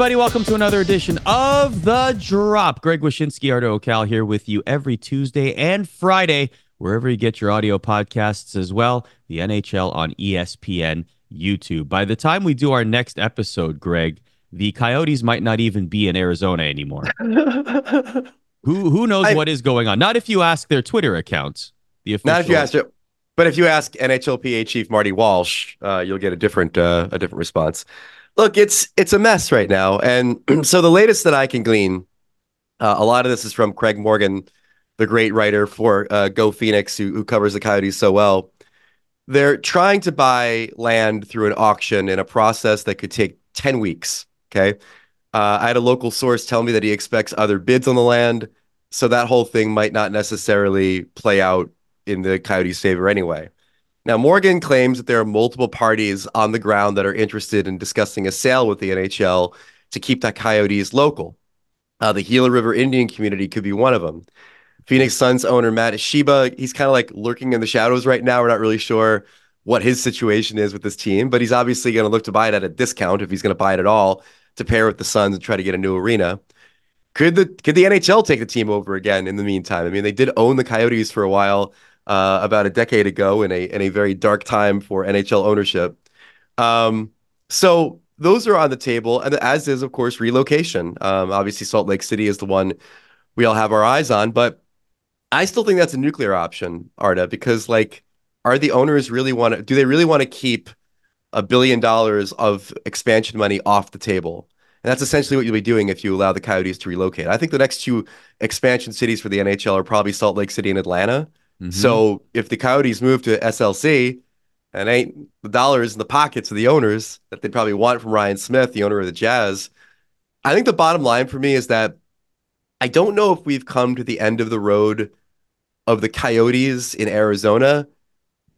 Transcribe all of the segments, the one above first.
everybody. Welcome to another edition of The Drop. Greg Wyshynski, Arda Öcal here with you every Tuesday and Friday, wherever you get your audio podcasts as well. The NHL on ESPN YouTube. By the time we do our next episode, Greg, the Coyotes might not even be in Arizona anymore. who who knows I- what is going on? Not if you ask their Twitter accounts. The official. Not if you ask it, but if you ask NHLPA chief Marty Walsh, uh, you'll get a different uh, a different response. Look, it's it's a mess right now, and so the latest that I can glean, uh, a lot of this is from Craig Morgan, the great writer for uh, Go Phoenix, who, who covers the Coyotes so well. They're trying to buy land through an auction in a process that could take ten weeks. Okay, uh, I had a local source tell me that he expects other bids on the land, so that whole thing might not necessarily play out in the Coyotes' favor anyway. Now, Morgan claims that there are multiple parties on the ground that are interested in discussing a sale with the NHL to keep the Coyotes local. Uh, the Gila River Indian community could be one of them. Phoenix Suns owner Mat Ishbia, he's kind of like lurking in the shadows right now. We're not really sure what his situation is with this team, but he's obviously going to look to buy it at a discount if he's going to buy it at all to pair with the Suns and try to get a new arena. Could the could the NHL take the team over again in the meantime? I mean, they did own the Coyotes for a while, uh, about a decade ago, in a in a very dark time for NHL ownership. Um, so those are on the table, and as is, of course, relocation. Um, obviously, Salt Lake City is the one we all have our eyes on, but I still think that's a nuclear option, Arda, because like, are the owners really want to? Do they really want to keep a billion dollars of expansion money off the table? And that's essentially what you'll be doing if you allow the Coyotes to relocate. I think the next two expansion cities for the NHL are probably Salt Lake City and Atlanta. Mhm. So if the Coyotes move to SLC, and ain't the dollars in the pockets of the owners that they probably want from Ryan Smith, the owner of the Jazz, I think the bottom line for me is that I don't know if we've come to the end of the road of the Coyotes in Arizona,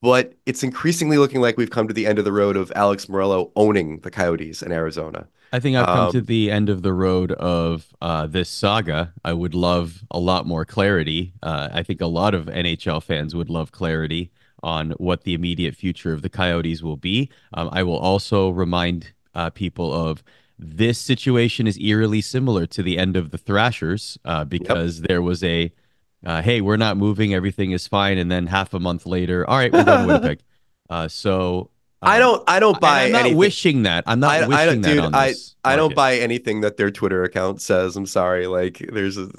but it's increasingly looking like we've come to the end of the road of Alex Meruelo owning the Coyotes in Arizona. I think I've come Um, to the end of the road of uh, this saga. I would love a lot more clarity. Uh, I think a lot of NHL fans would love clarity on what the immediate future of the Coyotes will be. Um, I will also remind uh, people of this situation is eerily similar to the end of the Thrashers uh, because there was a uh, hey, we're not moving, everything is fine, and then half a month later, all right, we're going to Winnipeg. Uh, so I um, don't I don't buy I'm not anything. wishing that. I'm not I, wishing I don't, that dude. on I this. I don't buy anything that their Twitter account says. I'm sorry. Like there's a,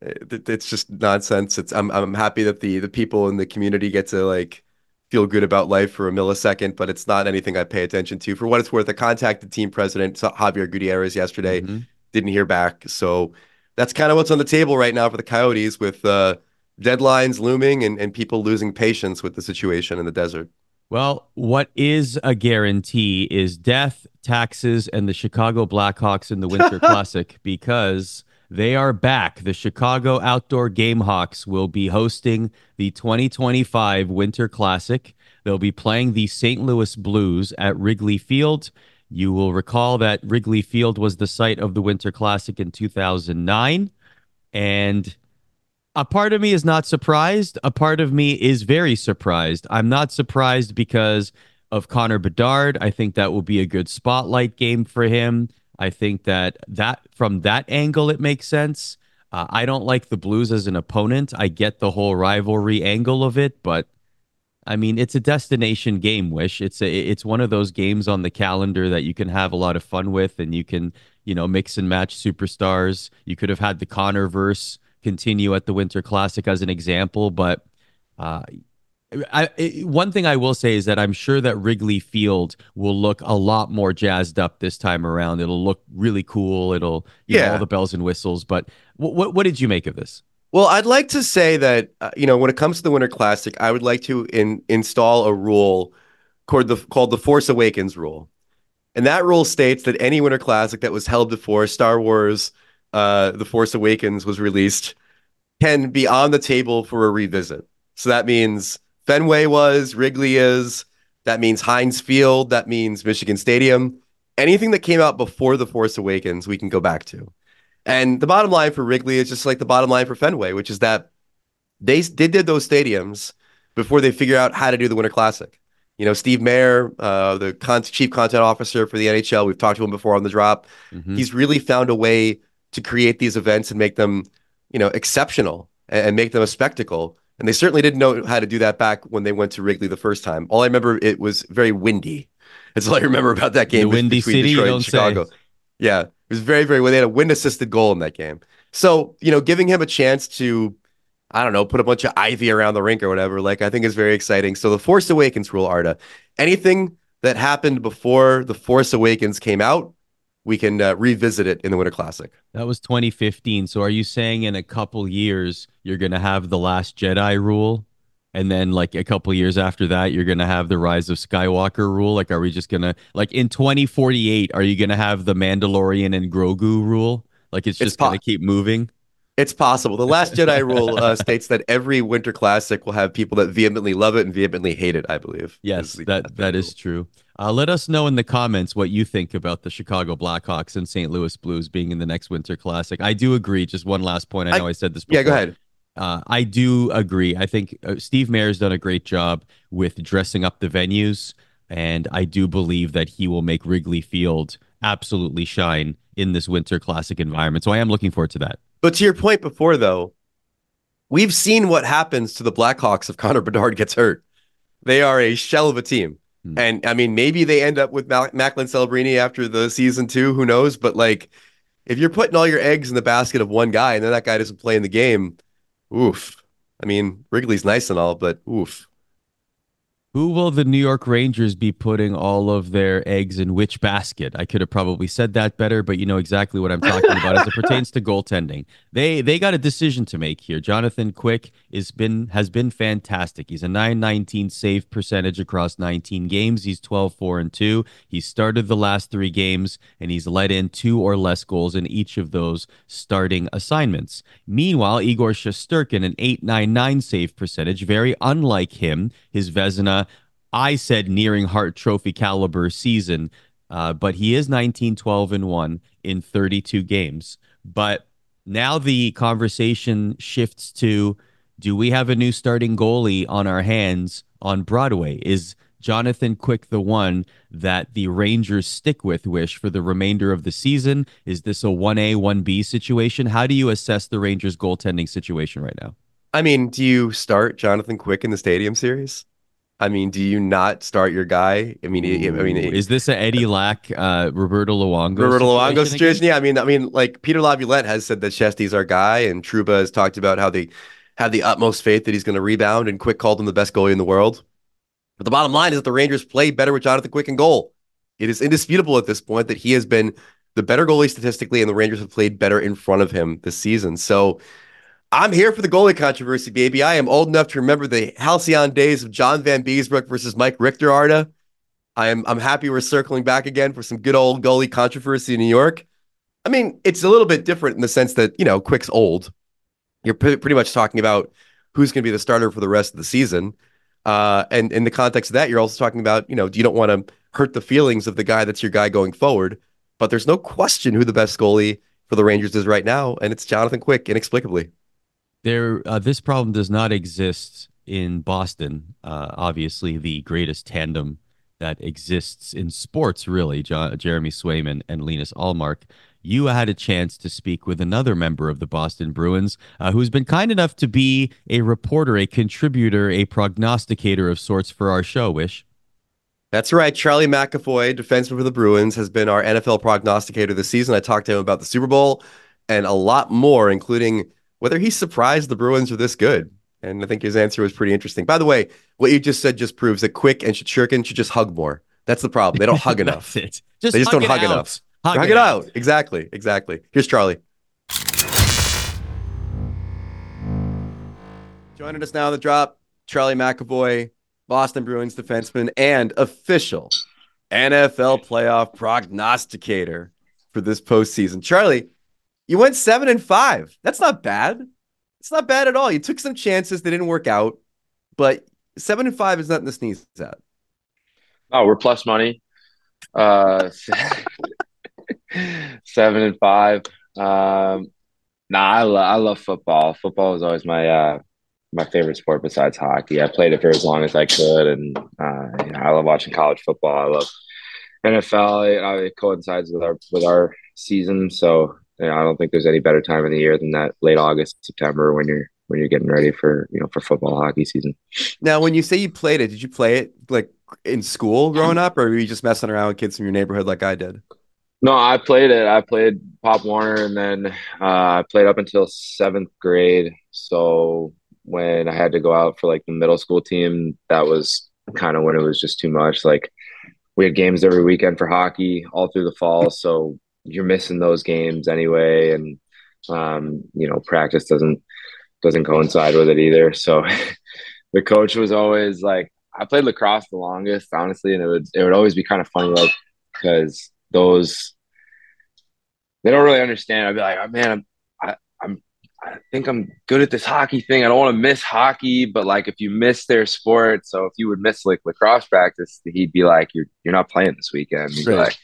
it, it's just nonsense. It's I'm I'm happy that the the people in the community get to like feel good about life for a millisecond, but it's not anything I pay attention to. For what it's worth, I contacted team president Javier Gutierrez yesterday. Mhm. Didn't hear back. So that's kind of what's on the table right now for the Coyotes with uh, deadlines looming and, and people losing patience with the situation in the desert. Well, what is a guarantee is death, taxes, and the Chicago Blackhawks in the Winter Classic because they are back. The Chicago Outdoor Gamehawks will be hosting the 2025 Winter Classic. They'll be playing the St. Louis Blues at Wrigley Field. You will recall that Wrigley Field was the site of the Winter Classic in 2009. And a part of me is not surprised. A part of me is very surprised. I'm not surprised because of Connor Bedard. I think that will be a good spotlight game for him. I think that that from that angle it makes sense. Uh, I don't like the Blues as an opponent. I get the whole rivalry angle of it, but I mean it's a destination game. Wish it's a it's one of those games on the calendar that you can have a lot of fun with, and you can you know mix and match superstars. You could have had the Connor verse continue at the Winter Classic as an example, but uh, I, one thing I will say is that I'm sure that Wrigley Field will look a lot more jazzed up this time around. It'll look really cool. It'll you know, Yeah. all the bells and whistles. But what what, what did you make of this? Well, I'd like to say that uh, you know when it comes to the Winter Classic, I would like to in, install a rule called the called the Force Awakens rule, and that rule states that any Winter Classic that was held before Star Wars, uh, the Force Awakens was released, can be on the table for a revisit. So that means Fenway was, Wrigley is, that means Heinz Field, that means Michigan Stadium. Anything that came out before the Force Awakens, we can go back to. And the bottom line for Wrigley is just like the bottom line for Fenway, which is that they, they did those stadiums before they figure out how to do the Winter Classic. You know, Steve Mayer, uh, the con- chief content officer for the NHL, we've talked to him before on the drop. Mm-hmm. He's really found a way to create these events and make them, you know, exceptional and, and make them a spectacle. And they certainly didn't know how to do that back when they went to Wrigley the first time. All I remember, it was very windy. That's all I remember about that game. The windy between city, Detroit and Chicago. Say. Yeah, it was very, very. They had a wind assisted goal in that game. So you know, giving him a chance to, I don't know, put a bunch of ivy around the rink or whatever, like I think is very exciting. So the Force Awakens rule, Arda, anything that happened before the Force Awakens came out we can uh, revisit it in the Winter Classic. That was 2015. So are you saying in a couple years you're going to have the Last Jedi rule, and then like a couple years after that you're going to have the Rise of Skywalker rule? Like, are we just going to like in 2048 are you going to have the Mandalorian and Grogu rule? Like, it's just po- going to keep moving. It's possible. The Last Jedi rule uh, states that every Winter Classic will have people that vehemently love it and vehemently hate it. I believe. Yes, that that is true. Uh, let us know in the comments what you think about the Chicago Blackhawks and St. Louis Blues being in the next Winter Classic. I do agree. Just one last point. I know I, I said this. Before. Yeah, go ahead. Uh, I do agree. I think uh, Steve Mayer's done a great job with dressing up the venues, and I do believe that he will make Wrigley Field absolutely shine in this Winter Classic environment. So I am looking forward to that. But to your point before, though, we've seen what happens to the Blackhawks if Connor Bedard gets hurt. They are a shell of a team. Hmm. And I mean, maybe they end up with Macklin Celebrini after the season two. Who knows? But like, if you're putting all your eggs in the basket of one guy and then that guy doesn't play in the game, oof. I mean, Wrigley's nice and all, but oof. Who will the New York Rangers be putting all of their eggs in which basket? I could have probably said that better, but you know exactly what I'm talking about as it pertains to goaltending. They they got a decision to make here. Jonathan Quick is been has been fantastic. He's a 919 save percentage across 19 games. He's 12 4 and 2. He started the last 3 games and he's let in two or less goals in each of those starting assignments. Meanwhile, Igor Shesterkin an 899 save percentage, very unlike him, his Vezina I said nearing Hart Trophy caliber season, uh, but he is 19, 12, and 1 in 32 games. But now the conversation shifts to do we have a new starting goalie on our hands on Broadway? Is Jonathan Quick the one that the Rangers stick with, Wish, for the remainder of the season? Is this a 1A, 1B situation? How do you assess the Rangers goaltending situation right now? I mean, do you start Jonathan Quick in the Stadium Series? I mean, do you not start your guy? I mean, Ooh, I mean, is this an Eddie Lack, uh, Roberto Luongo, Roberto Luongo situation? Yeah, I mean, I mean, like Peter Laviolette has said that Shesty's our guy, and Trouba has talked about how they have the utmost faith that he's going to rebound, and Quick called him the best goalie in the world. But the bottom line is that the Rangers play better with Jonathan Quick in goal. It is indisputable at this point that he has been the better goalie statistically, and the Rangers have played better in front of him this season. So I'm here for the goalie controversy, baby. I am old enough to remember the halcyon days of John Vanbiesbrouck versus Mike Richter Arda. I am I'm happy we're circling back again for some good old goalie controversy in New York. I mean, it's a little bit different in the sense that, you know, Quick's old. You're pretty much talking about who's going to be the starter for the rest of the season. Uh, and in the context of that, you're also talking about, you know, you don't want to hurt the feelings of the guy that's your guy going forward. But there's no question who the best goalie for the Rangers is right now, and it's Jonathan Quick, inexplicably there uh, this problem does not exist in Boston. Uh, obviously, the greatest tandem that exists in sports, really, John, Jeremy Swayman and Linus Ullmark. You had a chance to speak with another member of the Boston Bruins uh, who's been kind enough to be a reporter, a contributor, a prognosticator of sorts for our show, Wish. That's right. Charlie McAvoy, defenseman for the Bruins, has been our NFL prognosticator this season. I talked to him about the Super Bowl and a lot more, including whether he's surprised the Bruins are this good. And I think his answer was pretty interesting. By the way, what you just said just proves that Quick and Shesterkin should just hug more. That's the problem. They don't hug enough. Just they just don't hug out. enough. Hug, hug it, it out. out. Exactly. Exactly. Here's Charlie. Joining us now on the drop, Charlie McAvoy, Boston Bruins defenseman and official NFL playoff prognosticator for this postseason. Charlie, you went seven and five. That's not bad. It's not bad at all. You took some chances they didn't work out, but seven and five is nothing to sneeze at. Oh, we're plus money. Uh, seven and five. Um, nah, I, lo- I love football. Football is always my uh, my favorite sport besides hockey. I played it for as long as I could, and uh, you know, I love watching college football. I love NFL. It, it coincides with our with our season, so you know, I don't think there's any better time of the year than that late August, September when you're when you're getting ready for you know for football hockey season. Now, when you say you played it, did you play it like in school growing up, or were you just messing around with kids from your neighborhood like I did? No, I played it. I played Pop Warner, and then uh, I played up until seventh grade. So when I had to go out for like the middle school team, that was kind of when it was just too much. Like we had games every weekend for hockey all through the fall, so you're missing those games anyway, and um, you know practice doesn't doesn't coincide with it either. So the coach was always like, I played lacrosse the longest, honestly, and it would it would always be kind of funny, like because those they don't really understand. I'd be like, oh, man, I'm, I, I'm, I think I'm good at this hockey thing. I don't want to miss hockey, but like if you miss their sport, so if you would miss like lacrosse practice, he'd be like, you're you're not playing this weekend. Right. like,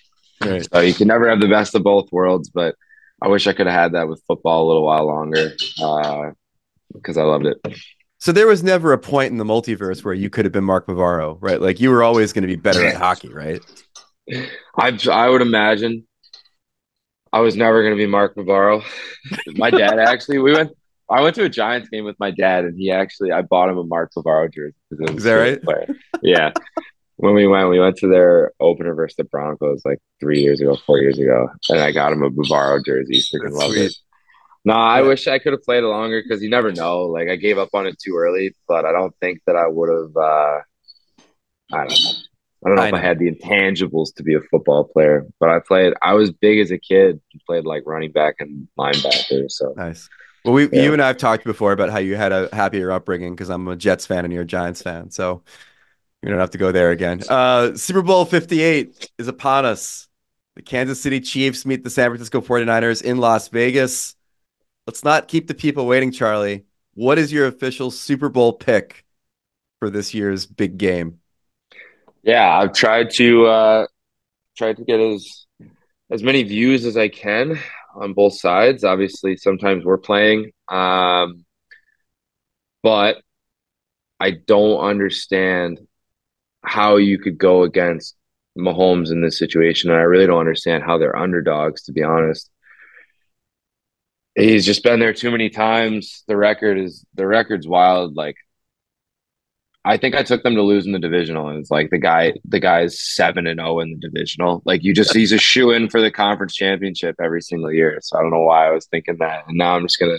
right. so you can never have the best of both worlds. But I wish I could have had that with football a little while longer because uh, I loved it. So there was never a point in the multiverse where you could have been Mark Bavaro, right? Like you were always going to be better at hockey, right? I I would imagine I was never going to be Mark Bavaro. my dad actually, we went. I went to a Giants game with my dad, and he actually I bought him a Mark Bavaro jersey. Is that right? Player. Yeah. when we went, we went to their opener versus the Broncos like three years ago, four years ago, and I got him a Bavaro jersey. Freaking love it. No, I yeah. wish I could have played it longer because you never know. Like I gave up on it too early, but I don't think that I would have. Uh, I don't know. I don't know I if know. I had the intangibles to be a football player, but I played. I was big as a kid. Played like running back and linebacker. So nice. Well, we, yeah. you and I have talked before about how you had a happier upbringing because I'm a Jets fan and you're a Giants fan. So you don't have to go there again. Uh, Super Bowl 58 is upon us. The Kansas City Chiefs meet the San Francisco 49ers in Las Vegas. Let's not keep the people waiting, Charlie. What is your official Super Bowl pick for this year's big game? Yeah, I've tried to uh tried to get as as many views as I can on both sides. Obviously, sometimes we're playing um but I don't understand how you could go against Mahomes in this situation. And I really don't understand how they're underdogs, to be honest. He's just been there too many times. The record is the record's wild. Like I think I took them to lose in the divisional, and it's like the guy, the guy's seven and zero oh in the divisional. Like you just, he's a shoe in for the conference championship every single year. So I don't know why I was thinking that, and now I'm just gonna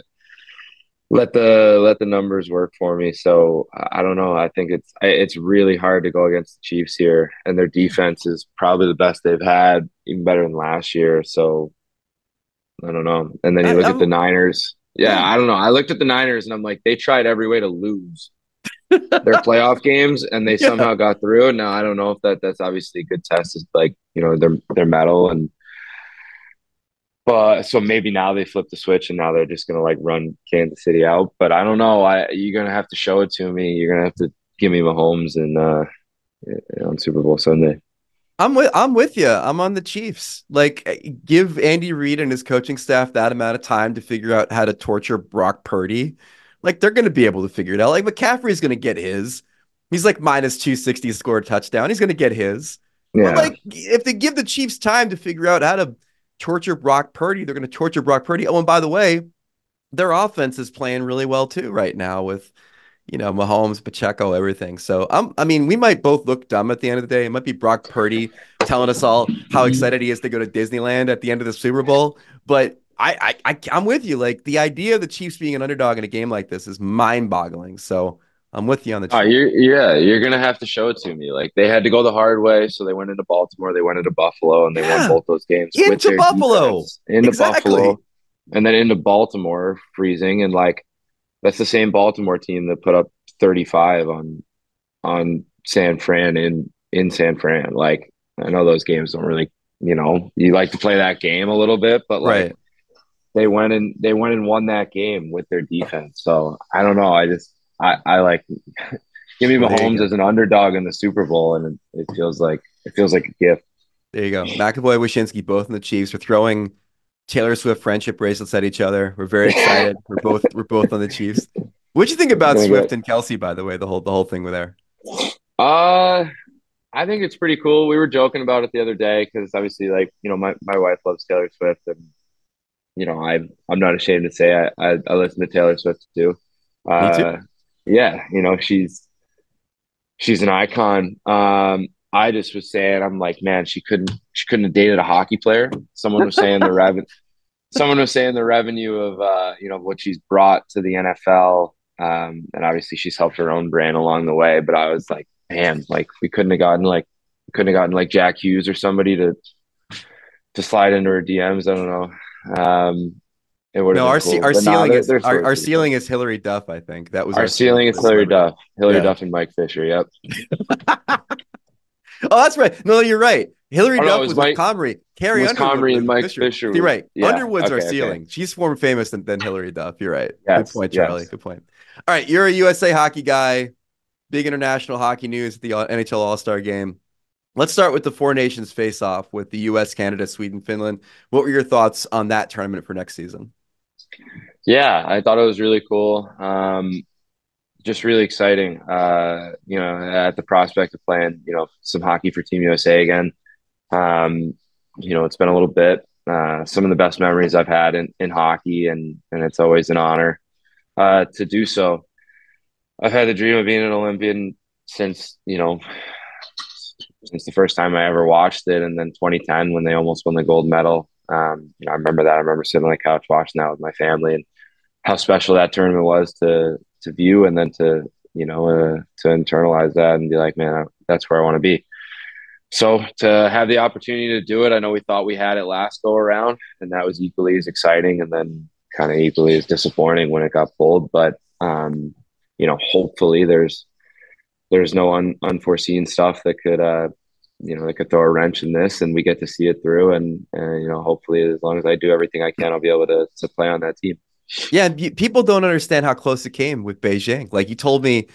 let the let the numbers work for me. So I don't know. I think it's it's really hard to go against the Chiefs here, and their defense is probably the best they've had, even better than last year. So I don't know. And then you look at the Niners. Yeah, I don't know. I looked at the Niners and I'm like, they tried every way to lose their playoff games and they yeah. somehow got through. Now I don't know if that that's obviously a good test is like, you know, their their metal and but so maybe now they flip the switch and now they're just gonna like run Kansas City out. But I don't know. I you're gonna have to show it to me. You're gonna have to give me Mahomes and uh on Super Bowl Sunday. I'm with I'm with you. I'm on the Chiefs. Like give Andy Reid and his coaching staff that amount of time to figure out how to torture Brock Purdy like they're going to be able to figure it out. Like McCaffrey's going to get his. He's like minus 260 score a touchdown. He's going to get his. Yeah. But like if they give the Chiefs time to figure out how to torture Brock Purdy, they're going to torture Brock Purdy. Oh, and by the way, their offense is playing really well too right now with you know Mahomes, Pacheco, everything. So I'm, I mean, we might both look dumb at the end of the day. It might be Brock Purdy telling us all how mm-hmm. excited he is to go to Disneyland at the end of the Super Bowl, but I, I, I I'm with you. Like the idea of the Chiefs being an underdog in a game like this is mind-boggling. So I'm with you on the. Oh, you're, yeah, you're gonna have to show it to me. Like they had to go the hard way, so they went into Baltimore, they went into Buffalo, and they yeah. won both those games into Buffalo, defense, into exactly. Buffalo, and then into Baltimore, freezing, and like that's the same Baltimore team that put up 35 on on San Fran in in San Fran. Like I know those games don't really, you know, you like to play that game a little bit, but like. Right they went and they went and won that game with their defense. So I don't know. I just I, I like give me Mahomes as an underdog in the Super Bowl, and it, it, feels like it feels like a gift. There you go. McAvoy, Wyshynski, both in the Chiefs. We're throwing Taylor Swift friendship bracelets at each other. We're very excited. we're both we're both on the Chiefs. What'd you think about Swift and Kelce, by the way, the whole the whole thing with there? Uh, I think it's pretty cool. We were joking about it the other day because obviously, like you know, my, my wife loves Taylor Swift, and you know, I'm I'm not ashamed to say I I, I listen to Taylor Swift too. Uh, too. Yeah, you know, she's she's an icon. Um, I just was saying, I'm like, man, she couldn't she couldn't have dated a hockey player. Someone was saying the revenue. Someone was saying the revenue of uh, you know what she's brought to the NFL, um, and obviously she's helped her own brand along the way. But I was like, man, like we couldn't have gotten like we couldn't have gotten like Jack Hughes or somebody to to slide into her DMs. I don't know. Um, it would No, our cool. our nah, ceiling they're- is they're our, our ceiling is Hilary Duff. I think that was cool. Our ceiling is for Hilary. Duff, Hilary Yeah. Duff, and Mike Fisher. Yep. Oh, that's right. No, you're right. Hilary Oh, Duff it was, was with Mike- Comrie. Carrie was Underwood Comrie and Mike Fisher. Fisher You're right. yeah, Underwood's our okay, okay. ceiling. She's more famous than, than Hilary Duff. You're right. Yes, Good point, yes. Charlie. Good point. All right, you're a USA hockey guy. Big international hockey news at the NHL All Star Game. Let's start with the Four Nations face off with the US, Canada, Sweden, Finland. What were your thoughts on that tournament for next season? Yeah, I thought it was really cool. Um, just really exciting. Uh, you know, at the prospect of playing, you know, some hockey for Team USA again. Um, you know, it's been a little bit. Uh, some of the best memories I've had in, in hockey, and and it's always an honor uh, to do so. I've had the dream of being an Olympian since you know since the first time I ever watched it, and then 2010 when they almost won the gold medal. Um, you know, I remember that. I remember sitting on the couch watching that with my family, and how special that tournament was to to view, and then to you know uh, to internalize that and be like, man, that's where I want to be. So to have the opportunity to do it, I know we thought we had it last go around, and that was equally as exciting, and then kind of equally as disappointing when it got pulled. But um, you know, hopefully there's there's no un- unforeseen stuff that could uh, you know that could throw a wrench in this, and we get to see it through. And, and you know, hopefully, as long as I do everything I can, I'll be able to to play on that team. Yeah, people don't understand how close it came with Beijing. Like you told me,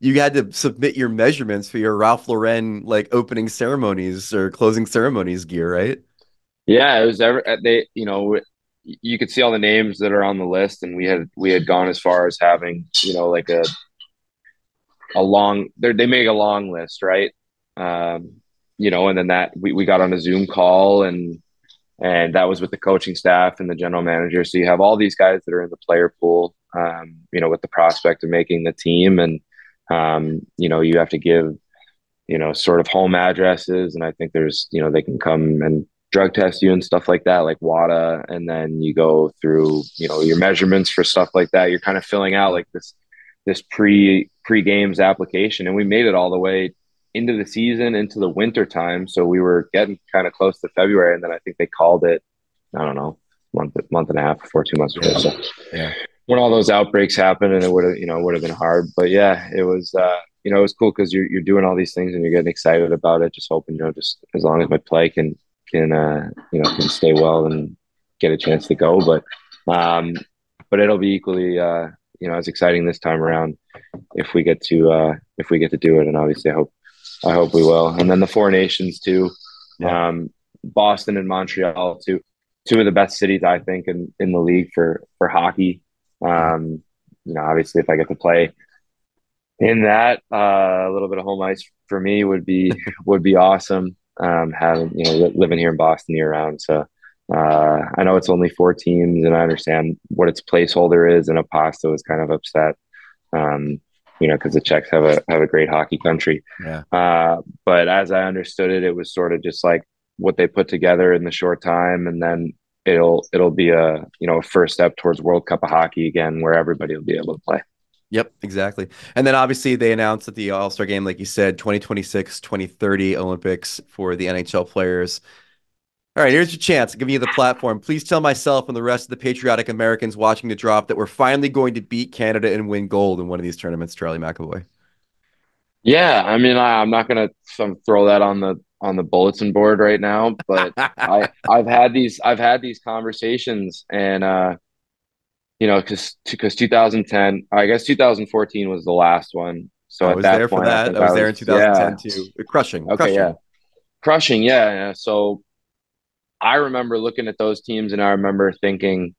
you had to submit your measurements for your Ralph Lauren like opening ceremonies or closing ceremonies gear, right? Yeah, it was ever they. You know, you could see all the names that are on the list, and we had we had gone as far as having you know like a a long. They they make a long list, right? Um, you know, and then that we, we got on a Zoom call and and that was with the coaching staff and the general manager. So you have all these guys that are in the player pool, um, you know, with the prospect of making the team, and um, you know, you have to give, you know, sort of home addresses, and I think there's, you know, they can come and drug test you and stuff like that, like WADA, and then you go through, you know, your measurements for stuff like that. You're kind of filling out like this this pre pre games application, and we made it all the way into the season, into the winter time. So we were getting kind of close to February, and then I think they called it. I don't know, month month and a half before two months ago. So Yeah. when all those outbreaks happened, and it would have you know would have been hard, but yeah, it was. uh you know, it was cool because you're you're doing all these things and you're getting excited about it. Just hoping, you know, just as long as my play can can uh you know can stay well and get a chance to go. But um, but it'll be equally uh you know as exciting this time around if we get to uh if we get to do it. And obviously, I hope I hope we will. And then the four nations too, Yeah. um, Boston and Montreal too, two of the best cities I think in in the league for for hockey. Um, you know, obviously, if I get to play in that, uh, a little bit of home ice for me would be would be awesome. Um, having you know li- living here in Boston year round, so uh, I know it's only four teams, and I understand what its placeholder is. And Aposto was kind of upset, um, you know, because the Czechs have a have a great hockey country. Yeah. Uh, but as I understood it, it was sort of just like what they put together in the short time, and then it'll it'll be a you know a first step towards World Cup of hockey again, where everybody will be able to play. Yep, exactly. And then obviously they announced at the All Star game, like you said, 2026, 2030 Olympics for the NHL players. All right, here's your chance. Giving you the platform. Please tell myself and the rest of the patriotic Americans watching the drop that we're finally going to beat Canada and win gold in one of these tournaments, Charlie McAvoy. Yeah, I mean, I, I'm not gonna some throw that on the on the bulletin board right now, but I I've had these I've had these conversations, and uh, you know, because because 2010, I guess 2014 was the last one. So I was that there for point, I that. think I was there in 2010 yeah. too. Crushing. Okay, crushing. yeah, crushing. Yeah, yeah. So I remember looking at those teams, and I remember thinking,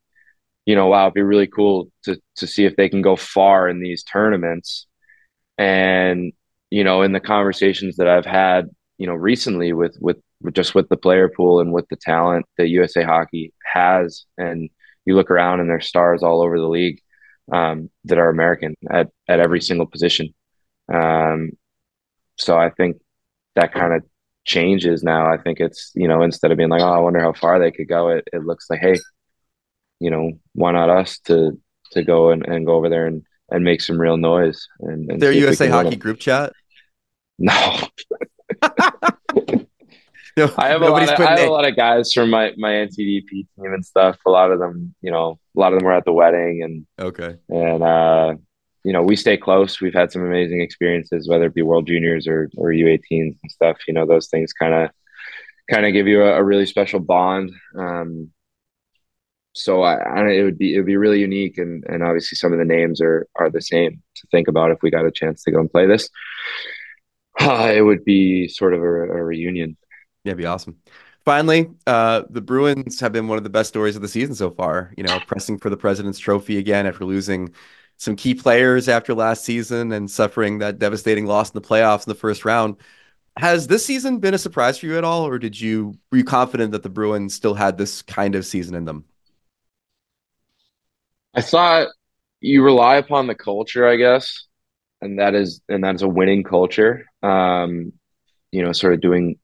you know, wow, it'd be really cool to to see if they can go far in these tournaments. And you know, in the conversations that I've had, you know, recently with with, just with the player pool and with the talent that USA Hockey has, and you look around and there's stars all over the league um, that are American at at every single position. Um, so I think that kind of changes now. I think it's you know instead of being like, oh, I wonder how far they could go, it it looks like, hey, you know, why not us to to go and, and go over there and and make some real noise and, and their USA Hockey group chat. No. no I have a lot of, I have a lot of guys from my my NTDP team and stuff. A lot of them, you know, a lot of them were at the wedding and okay. And uh, you know, we stay close. We've had some amazing experiences, whether it be World Juniors or or U18s and stuff. You know, those things kind of kind of give you a, a, really special bond. Um, so I, I, it would be it would be really unique, and and obviously some of the names are are the same to think about if we got a chance to go and play this. Uh, it would be sort of a, a reunion. Yeah, be awesome. Finally, uh, the Bruins have been one of the best stories of the season so far. You know, pressing for the President's Trophy again after losing some key players after last season and suffering that devastating loss in the playoffs in the first round. Has this season been a surprise for you at all, or did you were you confident that the Bruins still had this kind of season in them? I thought you rely upon the culture, I guess, and that is and that is a winning culture. Um, you know, sort of doing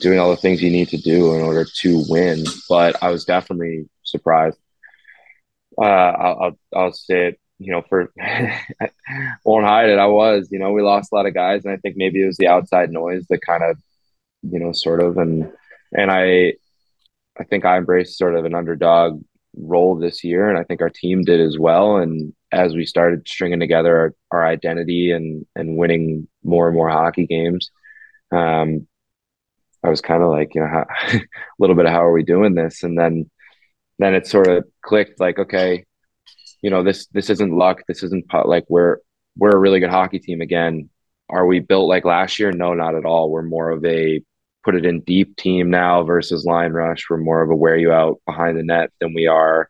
doing all the things you need to do in order to win. But I was definitely surprised. Uh, I'll, I'll, I'll say it. You know, for won't hide it. I was. You know, we lost a lot of guys, and I think maybe it was the outside noise that kind of, you know, sort of and and I, I think I embraced sort of an underdog role this year, and I think our team did as well. And as we started stringing together our, our identity and and winning more and more hockey games, um, I was kind of like, you know, how, a little bit of how are we doing this, and then then it sort of clicked, like, okay, you know, this this isn't luck, this isn't like we're we're a really good hockey team again. Are we built like last year? No, not at all. We're more of a put it in deep team now versus line rush. We're more of a wear you out behind the net than we are,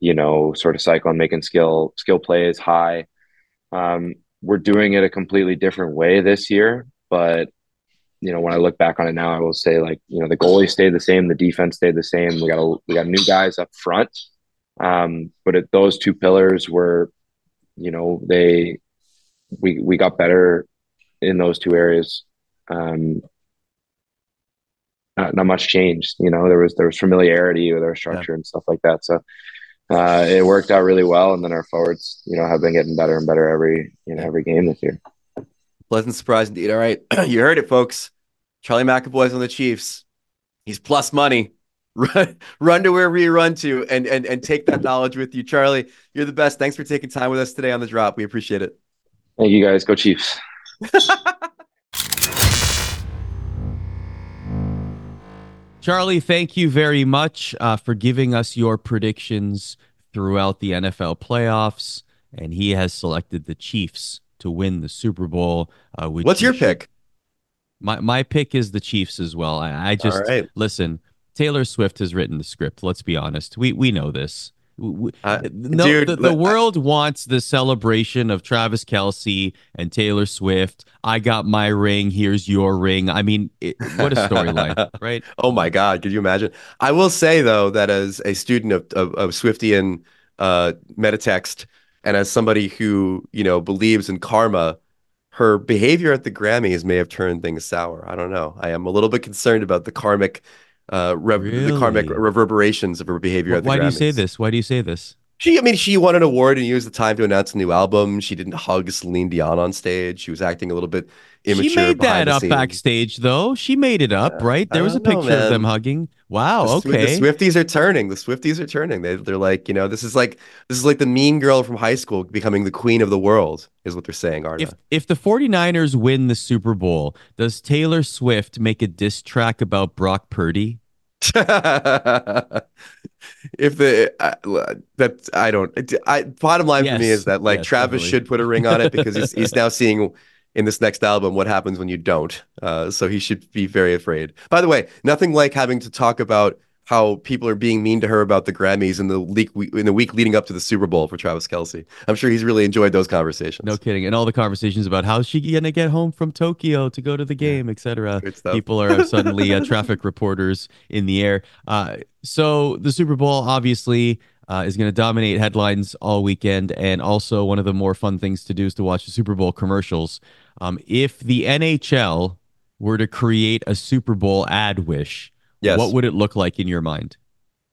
you know, sort of cycle and making skill skill plays high. Um, we're doing it a completely different way this year, but you know, when I look back on it now, I will say like, you know, the goalie stayed the same, the defense stayed the same. We got a, we got new guys up front, um, but it, those two pillars were, you know, they we we got better in those two areas. Um, not, not much changed. You know, there was there was familiarity with our structure yeah. and stuff like that. So uh, it worked out really well. And then our forwards, you know, have been getting better and better every you know every game this year. Pleasant surprise indeed. All right, you heard it, folks. Charlie McAvoy's on the Chiefs. He's plus money. Run, run to wherever you run to, and and and take that knowledge with you, Charlie. You're the best. Thanks for taking time with us today on the drop. We appreciate it. Thank you, guys. Go Chiefs. Charlie, thank you very much uh, for giving us your predictions throughout the NFL playoffs. And he has selected the Chiefs to win the Super Bowl. Uh, What's your pick? My my pick is the Chiefs as well. I, I just listen. Taylor Swift has written the script. Let's be honest. We we know this. Uh, no, dude, the, the world I, wants the celebration of Travis Kelce and Taylor Swift. I got my ring. Here's your ring. I mean, it, what a storyline, right? Oh my God, could you imagine? I will say though that as a student of of, of Swiftian uh, metatext and as somebody who you know believes in karma, her behavior at the Grammys may have turned things sour. I don't know. I am a little bit concerned about the karmic uh, really? the karmic reverberations of her behavior. Well, why do you say this? Why do you say this? She, I mean, she won an award and used the time to announce a new album. She didn't hug Celine Dion on stage. She was acting a little bit immature. She made that up scenes. backstage, though. She made it up, yeah, right? There was a picture know, of them hugging. Wow. The, okay. The Swifties are turning. The Swifties are turning. They, they're like, you know, this is like this is like the mean girl from high school becoming the queen of the world, is what they're saying. Arda. If if the 49ers win the Super Bowl, does Taylor Swift make a diss track about Brock Purdy? if the uh, that I don't I bottom line yes, for me is that like yes, Travis definitely. should put a ring on it because he's he's now seeing in this next album what happens when you don't. Uh, so he should be very afraid. By the way, nothing like having to talk about how people are being mean to her about the Grammys in the week in the week leading up to the Super Bowl for Travis Kelce. I'm sure he's really enjoyed those conversations. No kidding, and all the conversations about how's she gonna get home from Tokyo to go to the game, etc. People are suddenly uh, traffic reporters in the air. Uh, so the Super Bowl obviously uh, is going to dominate headlines all weekend, and also one of the more fun things to do is to watch the Super Bowl commercials. Um, if the NHL were to create a Super Bowl ad wish Yes. What would it look like in your mind?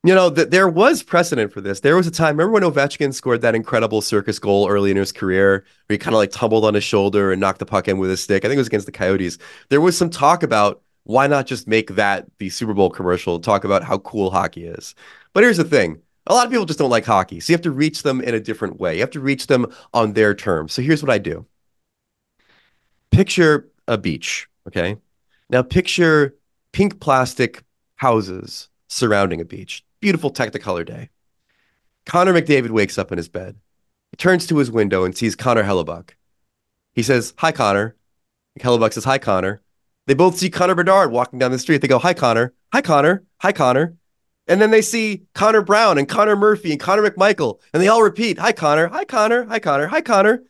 You know, th- there was precedent for this. There was a time, remember when Ovechkin scored that incredible circus goal early in his career where he kind of like tumbled on his shoulder and knocked the puck in with his stick? I think it was against the Coyotes. There was some talk about why not just make that the Super Bowl commercial, talk about how cool hockey is. But here's the thing a lot of people just don't like hockey. So you have to reach them in a different way. You have to reach them on their terms. So here's what I do picture a beach, okay? Now picture pink plastic houses surrounding a beach. Beautiful Technicolor day. Connor McDavid wakes up in his bed. He turns to his window and sees Connor Hellebuyck. He says, Hi, Connor. Hellebuyck says, Hi, Connor. They both see Connor Bedard walking down the street. They go, Hi, Connor. Hi, Connor. Hi, Connor. And then they see Connor Brown and Connor Murphy and Connor McMichael. And they all repeat, Hi, Connor. Hi, Connor. Hi, Connor. Hi, Connor.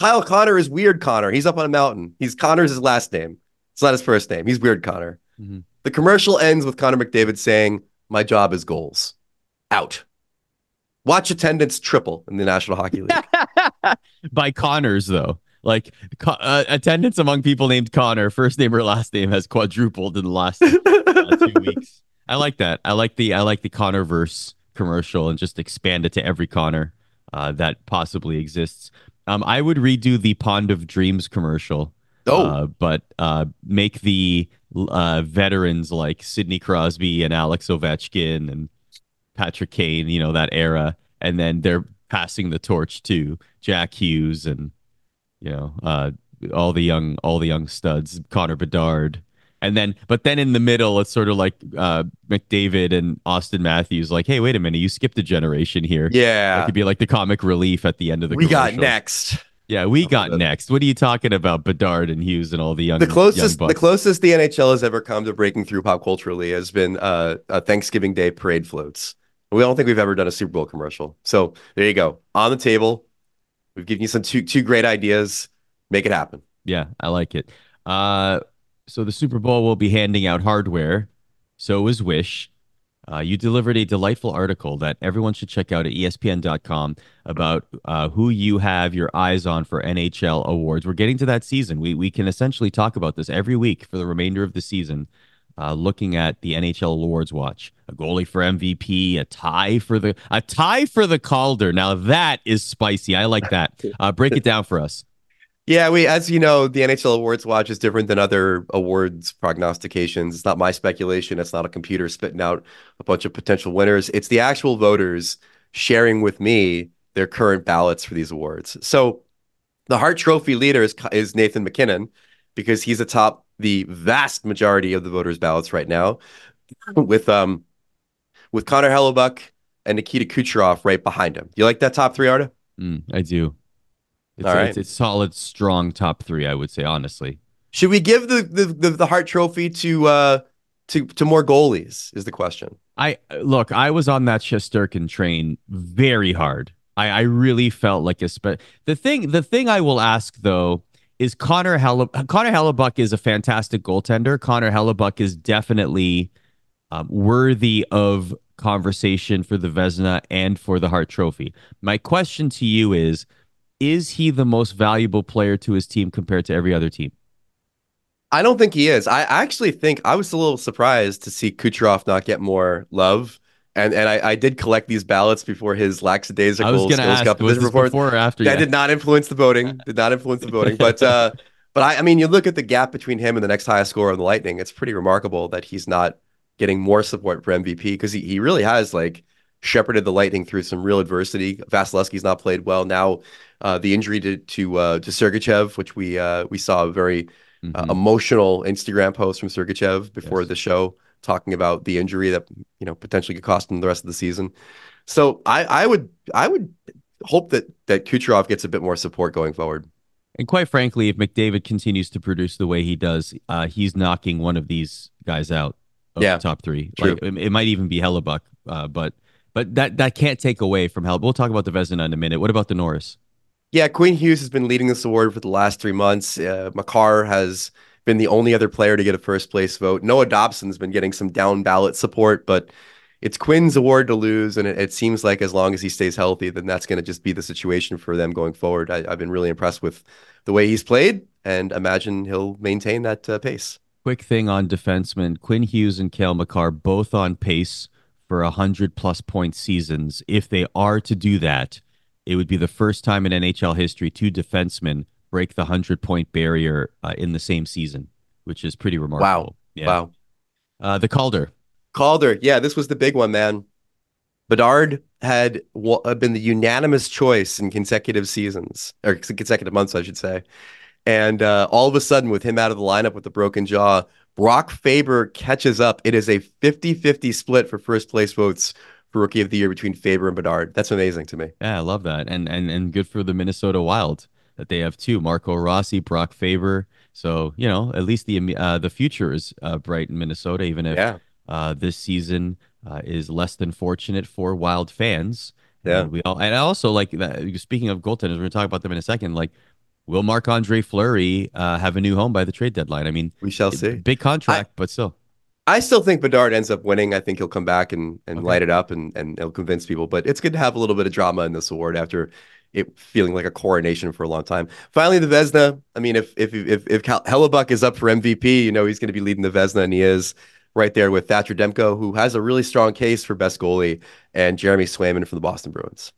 Kyle Connor is Weird Connor. He's up on a mountain. He's Connor's his last name. It's not his first name. He's Weird Connor. Mm-hmm. The commercial ends with Connor McDavid saying, My job is goals. Out. Watch attendance triple in the National Hockey League. By Connors, though. Like uh, attendance among people named Connor, first name or last name, has quadrupled in the last uh, two weeks. I like that. I like the I like the Connor verse commercial and just expand it to every Connor uh, that possibly exists. Um, I would redo the Pond of Dreams commercial. Oh, uh, but uh, make the uh, veterans like Sidney Crosby and Alex Ovechkin and Patrick Kane, you know, that era. And then they're passing the torch to Jack Hughes and, you know, uh, all the young, all the young studs, Connor Bedard. And then, but then in the middle, it's sort of like uh, McDavid and Auston Matthews, like, hey, wait a minute, you skipped a generation here. Yeah. It could be like the comic relief at the end of the We commercial. got next. Yeah, we got next. What are you talking about, Bedard and Hughes and all the young? The closest, young the closest the NHL has ever come to breaking through pop culturally has been uh, a Thanksgiving Day parade floats. We don't think we've ever done a Super Bowl commercial. So there you go, on the table. We've given you some two two great ideas. Make it happen. Yeah, I like it. Uh, so the Super Bowl will be handing out hardware. So is Wish. Uh, you delivered a delightful article that everyone should check out at ESPN.com about uh, who you have your eyes on for NHL awards. We're getting to that season. We we can essentially talk about this every week for the remainder of the season. Uh, looking at the NHL awards watch, a goalie for MVP, a tie for the a tie for the Calder. Now that is spicy. I like that. Uh, break it down for us. Yeah, we, as you know, the NHL Awards Watch is different than other awards prognostications. It's not my speculation. It's not a computer spitting out a bunch of potential winners. It's the actual voters sharing with me their current ballots for these awards. So the Hart Trophy leader is, is Nathan MacKinnon because he's atop the vast majority of the voters' ballots right now, with um with Connor Hellebuyck and Nikita Kucherov right behind him. You like that top three, Arda? Mm, I do. It's, All right. it's, it's solid, strong top three, I would say, honestly. Should we give the the, the, the Hart Trophy to uh to to more goalies? Is the question. I look. I was on that Shesterkin train very hard. I I really felt like a spe- the thing. The thing I will ask though is Connor Helle- Connor Hellebuyck is a fantastic goaltender. Connor Hellebuyck is definitely um, worthy of conversation for the Vezina and for the Hart Trophy. My question to you is is he the most valuable player to his team compared to every other team? I don't think he is. I actually think I was a little surprised to see Kucherov not get more love. And and I, I did collect these ballots before his lackadaisical I was skills ask, cup was report. Before or after? That yeah. did not influence the voting. Did not influence the voting. But uh, but I, I mean, you look at the gap between him and the next highest scorer on the Lightning. It's pretty remarkable that he's not getting more support for MVP because he, he really has like shepherded the Lightning through some real adversity. Vasilevskiy's not played well. Now uh, the injury to to uh, to Sergachev, which we uh, we saw a very uh, mm-hmm. emotional Instagram post from Sergachev before yes. the show talking about the injury that you know potentially could cost him the rest of the season. So I I would I would hope that that Kucherov gets a bit more support going forward. And quite frankly, if McDavid continues to produce the way he does, uh, he's knocking one of these guys out. of Yeah, the top three. true. Like it, it might even be Hellebuyck, uh, but but that that can't take away from help. We'll talk about the Vezina in a minute. What about the Norris? Yeah, Quinn Hughes has been leading this award for the last three months. Uh, Makar has been the only other player to get a first place vote. Noah Dobson's been getting some down ballot support, but it's Quinn's award to lose, and it, it seems like as long as he stays healthy, then that's going to just be the situation for them going forward. I, I've been really impressed with the way he's played, and imagine he'll maintain that uh, pace. Quick thing on defensemen: Quinn Hughes and Cale Makar both on pace for a hundred plus point seasons. If they are to do that, it would be the first time in NHL history two defensemen break the hundred point barrier uh, in the same season, which is pretty remarkable. Yeah. Wow. Uh, the Calder. Calder, yeah, this was the big one, man. Bedard had uh, been the unanimous choice in consecutive seasons, or consecutive months, I should say. And uh, all of a sudden, with him out of the lineup with the broken jaw, Brock Faber catches up. It is a 50 50 split for first place votes for Rookie of the Year between Faber and Bedard. That's amazing to me. Yeah, I love that, and and and good for the Minnesota Wild that they have two: Marco Rossi, Brock Faber. So you know, at least the uh, the future is uh, bright in Minnesota, even if Yeah. uh, this season uh, is less than fortunate for Wild fans. Yeah. and we all and also like that, speaking of goaltenders, we're gonna talk about them in a second. Like, will Marc Andre Fleury uh, have a new home by the trade deadline? I mean, We shall see. big contract, but still. I still think Bedard ends up winning. I think he'll come back and, and Okay. light it up and, and he'll convince people. But it's good to have a little bit of drama in this award after it feeling like a coronation for a long time. Finally, the Vezina. I mean, if if if if Hellebuyck is up for MVP, you know he's going to be leading the Vezina, and he is right there with Thatcher Demko, who has a really strong case for best goalie, and Jeremy Swayman from the Boston Bruins.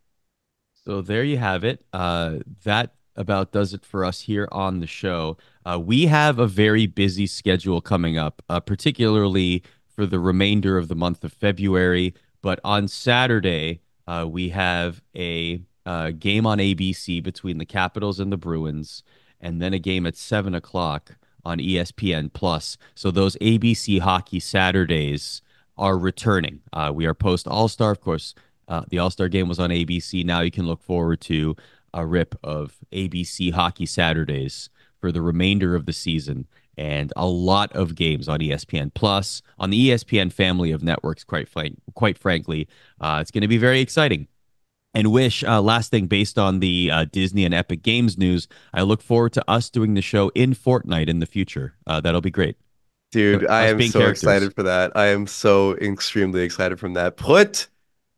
So there you have it. Uh, that about does it for us here on the show. Uh, we have a very busy schedule coming up, uh, particularly for the remainder of the month of February. But on Saturday, uh, we have a uh, game on ABC between the Capitals and the Bruins, and then a game at seven o'clock on ESPN Plus. So those ABC hockey Saturdays are returning. Uh, we are post All Star, of course. Uh, the All Star game was on ABC. Now you can look forward to a rip of ABC Hockey Saturdays for the remainder of the season and a lot of games on ESPN Plus, on the ESPN family of networks. Quite frank, quite frankly, uh, it's going to be very exciting. And wish uh, last thing based on the uh, Disney and Epic Games news, I look forward to us doing the show in Fortnite in the future. Uh, that'll be great. Dude, Us I am so characters. excited for that. I am so extremely excited from that. Put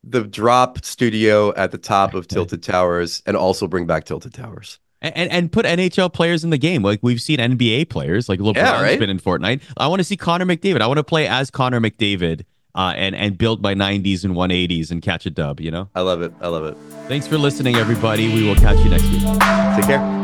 the drop studio at the top of Tilted Towers and also bring back Tilted Towers. And, and and put NHL players in the game. Like we've seen NBA players, like LeBron's Yeah, right? been in Fortnite. I want to see Connor McDavid. I want to play as Connor McDavid uh, and and build my 90s and 180s and catch a dub. You know. I love it. I love it. Thanks for listening, everybody. We will catch you next week. Take care.